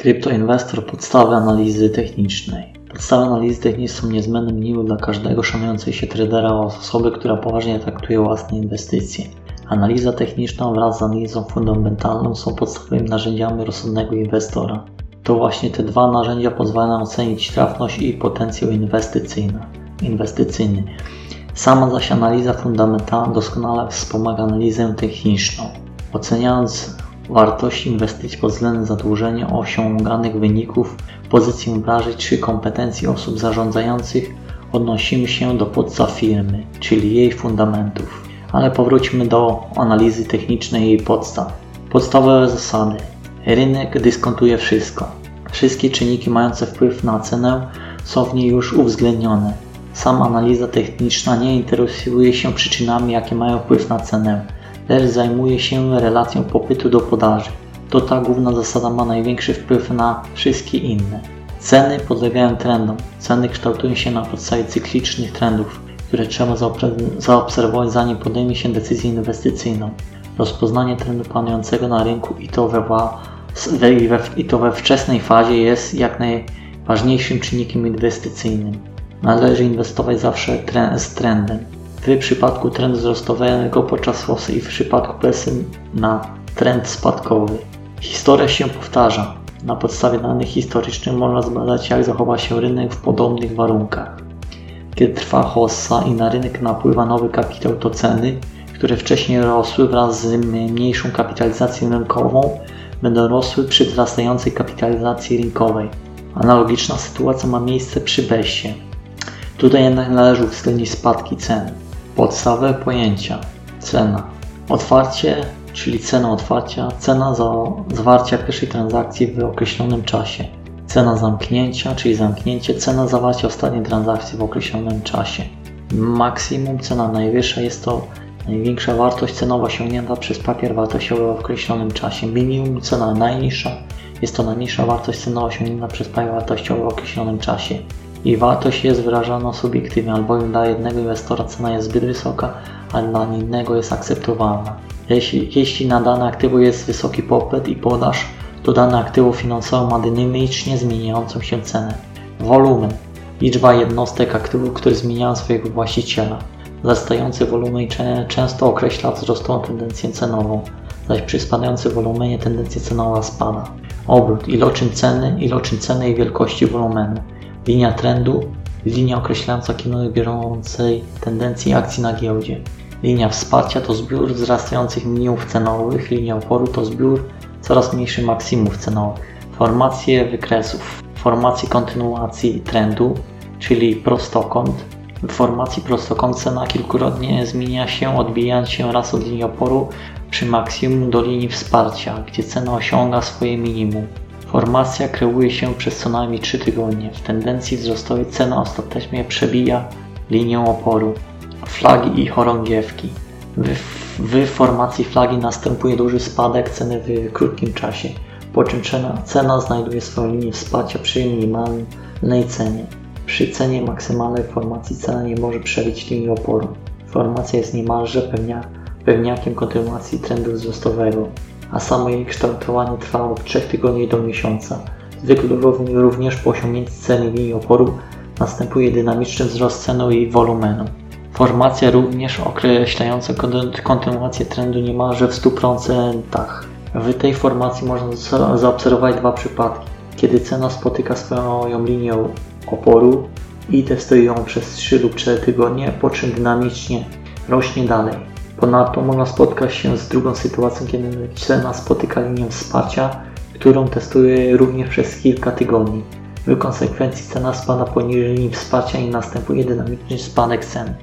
Kryptoinwestor podstawy analizy technicznej. Podstawy analizy technicznej są niezbędnym minimum dla każdego szanującej się tradera oraz osoby, która poważnie traktuje własne inwestycje. Analiza techniczna wraz z analizą fundamentalną są podstawowymi narzędziami rozsądnego inwestora. To właśnie te dwa narzędzia pozwalają ocenić trafność i potencjał inwestycyjny. inwestycyjny. Sama zaś analiza fundamentalna doskonale wspomaga analizę techniczną. Oceniając wartość inwestycji pod względem zadłużenia, osiąganych wyników, pozycji wrażeń czy kompetencji osób zarządzających, odnosimy się do podstaw firmy, czyli jej fundamentów. Ale powróćmy do analizy technicznej jej podstaw. Podstawowe zasady. Rynek dyskontuje wszystko. Wszystkie czynniki mające wpływ na cenę są w niej już uwzględnione. Sama analiza techniczna nie interesuje się przyczynami, jakie mają wpływ na cenę lecz zajmuje się relacją popytu do podaży. To ta główna zasada ma największy wpływ na wszystkie inne. Ceny podlegają trendom. Ceny kształtują się na podstawie cyklicznych trendów, które trzeba zaobserwować zanim podejmie się decyzję inwestycyjną. Rozpoznanie trendu panującego na rynku i to we, i to we wczesnej fazie jest jak najważniejszym czynnikiem inwestycyjnym. Należy inwestować zawsze z trendem w przypadku trendu wzrostowego podczas fosy i w przypadku presji na trend spadkowy. Historia się powtarza. Na podstawie danych historycznych można zbadać jak zachowa się rynek w podobnych warunkach. Kiedy trwa hossa i na rynek napływa nowy kapitał to ceny, które wcześniej rosły wraz z mniejszą kapitalizacją rynkową, będą rosły przy wzrastającej kapitalizacji rynkowej. Analogiczna sytuacja ma miejsce przy besie. Tutaj jednak należy uwzględnić spadki cen. Podstawowe pojęcia. Cena. Otwarcie, czyli cena otwarcia, cena za zawarcia pierwszej transakcji w określonym czasie. Cena zamknięcia, czyli zamknięcie, cena zawarcia ostatniej transakcji w określonym czasie. Maksimum, cena najwyższa jest to największa wartość cenowa osiągnięta przez papier wartościowy w określonym czasie. Minimum, cena najniższa jest to najniższa wartość cenowa osiągnięta przez papier wartościowy w określonym czasie i wartość jest wyrażana subiektywnie, albowiem dla jednego inwestora cena jest zbyt wysoka, a dla innego jest akceptowalna. Jeśli, jeśli na dane aktywo jest wysoki popyt i podaż, to dane aktywo finansowe ma dynamicznie zmieniającą się cenę. Wolumen. Liczba jednostek aktywów, które zmieniają swojego właściciela. Wzrastający wolumen często określa wzrostową tendencję cenową, zaś przy spadającym wolumenie tendencja cenowa spada. Obrót, iloczyn ceny, iloczyn ceny i wielkości wolumenu. Linia trendu, linia określająca kierunek bieżącej tendencji akcji na giełdzie. Linia wsparcia to zbiór wzrastających minimów cenowych, linia oporu to zbiór coraz mniejszych maksimów cenowych. Formacje wykresów, formacje kontynuacji trendu, czyli prostokąt. W formacji prostokąt cena kilkukrotnie zmienia się, odbijając się raz od linii oporu przy maksimum do linii wsparcia, gdzie cena osiąga swoje minimum. Formacja kreuje się przez co najmniej 3 tygodnie. W tendencji wzrostowej cena ostatecznie przebija linię oporu. Flagi i chorągiewki. W, formacji flagi następuje duży spadek ceny w krótkim czasie, po czym cena, cena znajduje swoją linię wsparcia przy minimalnej cenie. Przy cenie maksymalnej formacji cena nie może przebić linii oporu. Formacja jest niemalże pewnia, pewniakiem kontynuacji trendu wzrostowego a samo jej kształtowanie trwa od 3 tygodni do miesiąca. Zwykle również po osiągnięciu ceny linii oporu następuje dynamiczny wzrost ceny i wolumenu. Formacja również określająca kontynuację trendu niemalże w 100%. W tej formacji można zaobserwować dwa przypadki. Kiedy cena spotyka swoją linię oporu i testuje ją przez 3 lub 4 tygodnie, po czym dynamicznie rośnie dalej. Ponadto można spotkać się z drugą sytuacją, kiedy cena spotyka linię wsparcia, którą testuje również przez kilka tygodni. W konsekwencji cena spada poniżej linii wsparcia i następuje dynamiczny spadek ceny.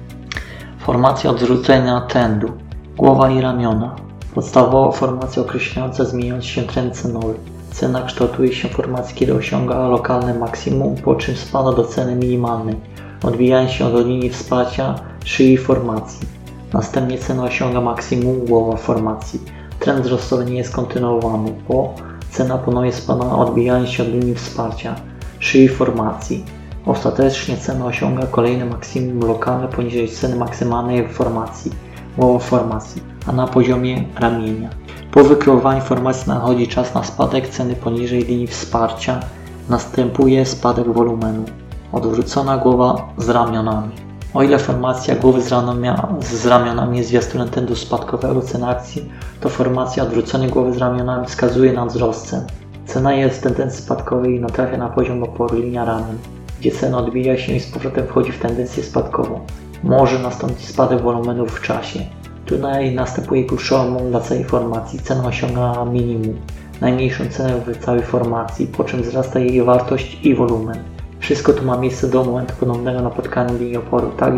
Formacja odrzucenia trendu. Głowa i ramiona. Podstawowa formacja określająca zmieniający się trend cenowy. Cena kształtuje się w formacji, kiedy osiąga lokalne maksimum, po czym spada do ceny minimalnej, odbijając się od linii wsparcia szyi formacji. Następnie cena osiąga maksimum głowa formacji. Trend wzrostowy nie jest kontynuowany, bo cena ponownie spada odbijając się od linii wsparcia szyi formacji. Ostatecznie cena osiąga kolejne maksimum lokalne poniżej ceny maksymalnej formacji, głowa formacji, a na poziomie ramienia. Po wykreowaniu informacji nadchodzi czas na spadek ceny poniżej linii wsparcia. Następuje spadek wolumenu. Odwrócona głowa z ramionami. O ile formacja głowy z, z ramionami jest zwiastunem trendu spadkowego ceny akcji, to formacja odwrócenia głowy z ramionami wskazuje na wzrost cen. Cena jest tendencji spadkowej i natrafia na poziom oporu linia ramion, gdzie cena odbija się i z powrotem wchodzi w tendencję spadkową. Może nastąpić spadek wolumenów w czasie. Tutaj następuje kluczowy moment dla całej formacji. Cena osiąga minimum, najmniejszą cenę w całej formacji, po czym wzrasta jej wartość i wolumen. Wszystko to ma miejsce do momentu ponownego napotkania linii oporu, tak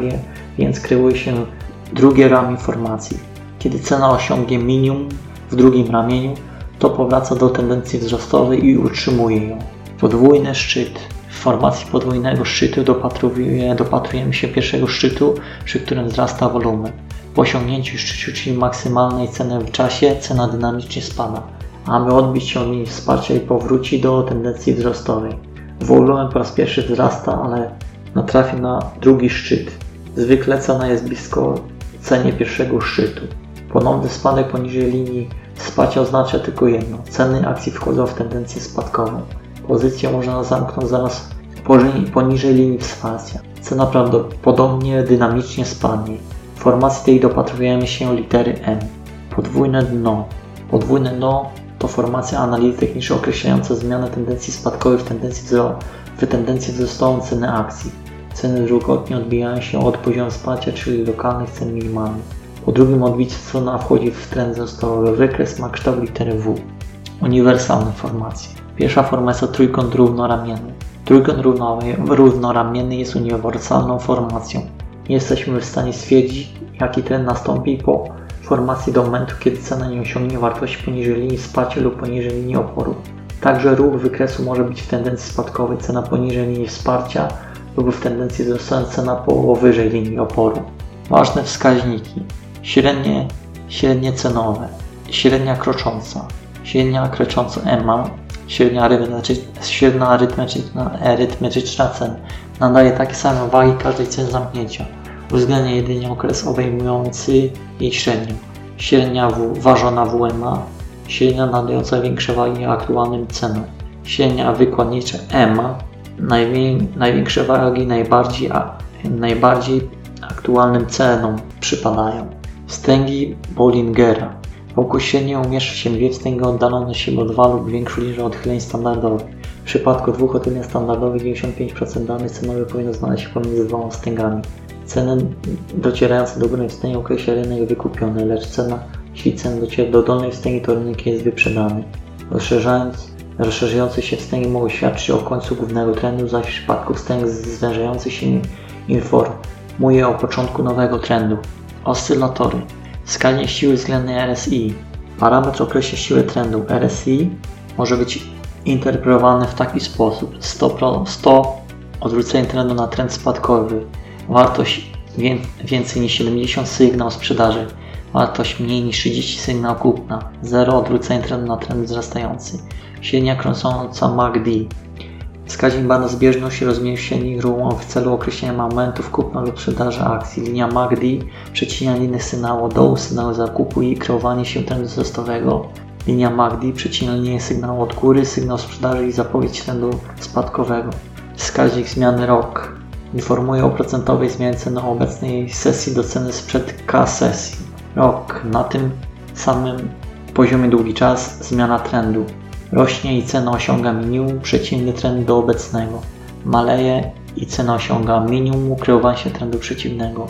więc kryły się drugie ramię formacji. Kiedy cena osiągnie minimum w drugim ramieniu, to powraca do tendencji wzrostowej i utrzymuje ją. Podwójny szczyt. W formacji podwójnego szczytu dopatruje, dopatrujemy się pierwszego szczytu, przy którym wzrasta wolumen. Po osiągnięciu szczytu, czyli maksymalnej ceny w czasie, cena dynamicznie spada, aby odbić się od linii wsparcia i powróci do tendencji wzrostowej. Wolumen po raz pierwszy wzrasta, ale natrafi na drugi szczyt. Zwykle cena jest blisko cenie pierwszego szczytu. Ponowny spadek poniżej linii wsparcia oznacza tylko jedno. Ceny akcji wchodzą w tendencję spadkową. Pozycję można zamknąć zaraz poniżej linii wsparcia. Cena prawdopodobnie dynamicznie spadnie. W formacji tej dopatrujemy się litery M. Podwójne dno. Podwójne dno formacja analizy technicznej określająca zmianę tendencji spadkowej w tendencji, wzro w wzrostową ceny akcji. Ceny dwukrotnie odbijają się od poziomu wsparcia, czyli lokalnych cen minimalnych. Po drugim odbiciu strona wchodzi w trend wzrostowy. Wykres ma kształt litery W. Uniwersalne formacje. Pierwsza formacja trójkąt równoramienny. Trójkąt równoramienny jest uniwersalną formacją. Nie jesteśmy w stanie stwierdzić, jaki trend nastąpi po formacji do momentu, kiedy cena nie osiągnie wartości poniżej linii wsparcia lub poniżej linii oporu. Także ruch wykresu może być w tendencji spadkowej, cena poniżej linii wsparcia lub w tendencji wzrostowej, cena powyżej linii oporu. Ważne wskaźniki. Średnie, średnie cenowe, średnia krocząca, średnia krocząca EMA, średnia arytmetyczna, średnia arytmetyczna, arytmetyczna cen nadaje takie same wagi każdej ceny zamknięcia uwzględnia jedynie okres obejmujący jej średnią. Średnia w, ważona WMA, średnia nadająca większe wagi aktualnym cenom. Średnia wykładnicza EMA, najwię, największe wagi najbardziej, a, najbardziej aktualnym cenom przypadają. Wstęgi Bollingera. Wokół średniej umieszcza się dwie wstęgi oddalone się o dwa lub większą liczbę odchyleń standardowych. W przypadku dwóch odchyleń standardowych 95% danych cenowych powinno znaleźć się pomiędzy dwoma wstęgami. Ceny docierające do górnej wstęgi określa rynek wykupiony, lecz cena, jeśli cena dociera do dolnej wstęgi, to rynek jest wyprzedany. Rozszerzając, rozszerzające się wstęgi mogą świadczyć o końcu głównego trendu, zaś w przypadku wstęg zwężających się informuje o początku nowego trendu. Oscylatory. Wskaźnik siły względnej RSI. Parametr określa siłę trendu. RSI może być interpretowany w taki sposób. 100, 100 odwrócenie trendu na trend spadkowy. Wartość więcej niż 70 sygnał sprzedaży. Wartość mniej niż 30 sygnał kupna. 0 odwrócenie trendu na trend wzrastający. Średnia krążąca MACD. Wskaźnik bada zbieżność rozmiaru średnich ruchów w celu określenia momentów kupna lub sprzedaży akcji. Linia MACD przecina linię sygnału dołu, sygnału zakupu i kreowanie się trendu wzrostowego. Linia MACD przecina linię sygnału od góry, sygnał sprzedaży i zapowiedź trendu spadkowego. Wskaźnik zmiany ROK informuje o procentowej zmianie ceny obecnej sesji do ceny sprzed K sesji. Rok na tym samym poziomie długi czas zmiana trendu. Rośnie i cena osiąga minimum, przeciwny trend do obecnego. Maleje i cena osiąga minimum, ukrywa się trendu przeciwnego.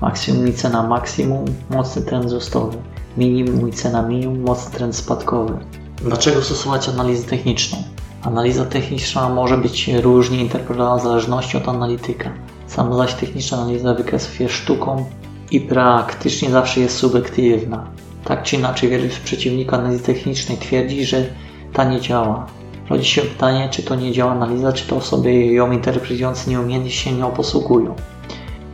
Maksimum i cena maksimum, mocny trend wzrostowy. Minimum i cena minimum, mocny trend spadkowy. Dlaczego stosować analizę techniczną? Analiza techniczna może być różnie interpretowana w zależności od analityka. Sama zaś techniczna analiza wykresów jest sztuką i praktycznie zawsze jest subiektywna. Tak czy inaczej wielu przeciwników analizy technicznej twierdzi, że ta nie działa. Rodzi się pytanie, czy to nie działa analiza, czy to osoby ją interpretujące nieumiejętnie się nią posługują.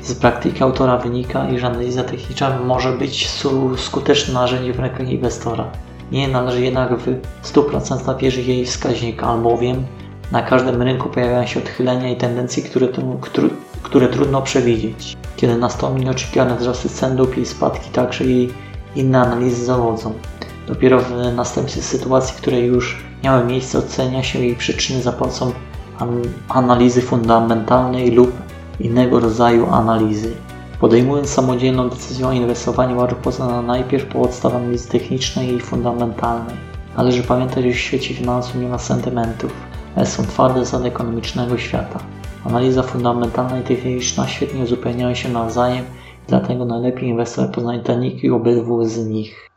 Z praktyki autora wynika, iż analiza techniczna może być skutecznym narzędziem w rękach inwestora. Nie należy jednak w 100% wierzyć jej wskaźnik, albowiem na każdym rynku pojawiają się odchylenia i tendencje, które, które, które trudno przewidzieć. Kiedy nastąpi nieoczekiwane wzrosty cen lub i spadki, także i inne analizy zawodzą. Dopiero w następstwie sytuacji, które już miały miejsce, ocenia się jej przyczyny za pomocą an analizy fundamentalnej lub innego rodzaju analizy. Podejmując samodzielną decyzję o inwestowaniu, warto poznać najpierw podstaw analizy technicznej i fundamentalnej. Należy pamiętać, że w świecie finansów nie ma sentymentów, są twarde zasady ekonomicznego świata. Analiza fundamentalna i techniczna świetnie uzupełniają się nawzajem, dlatego najlepiej inwestować poznać tajniki obydwu z nich.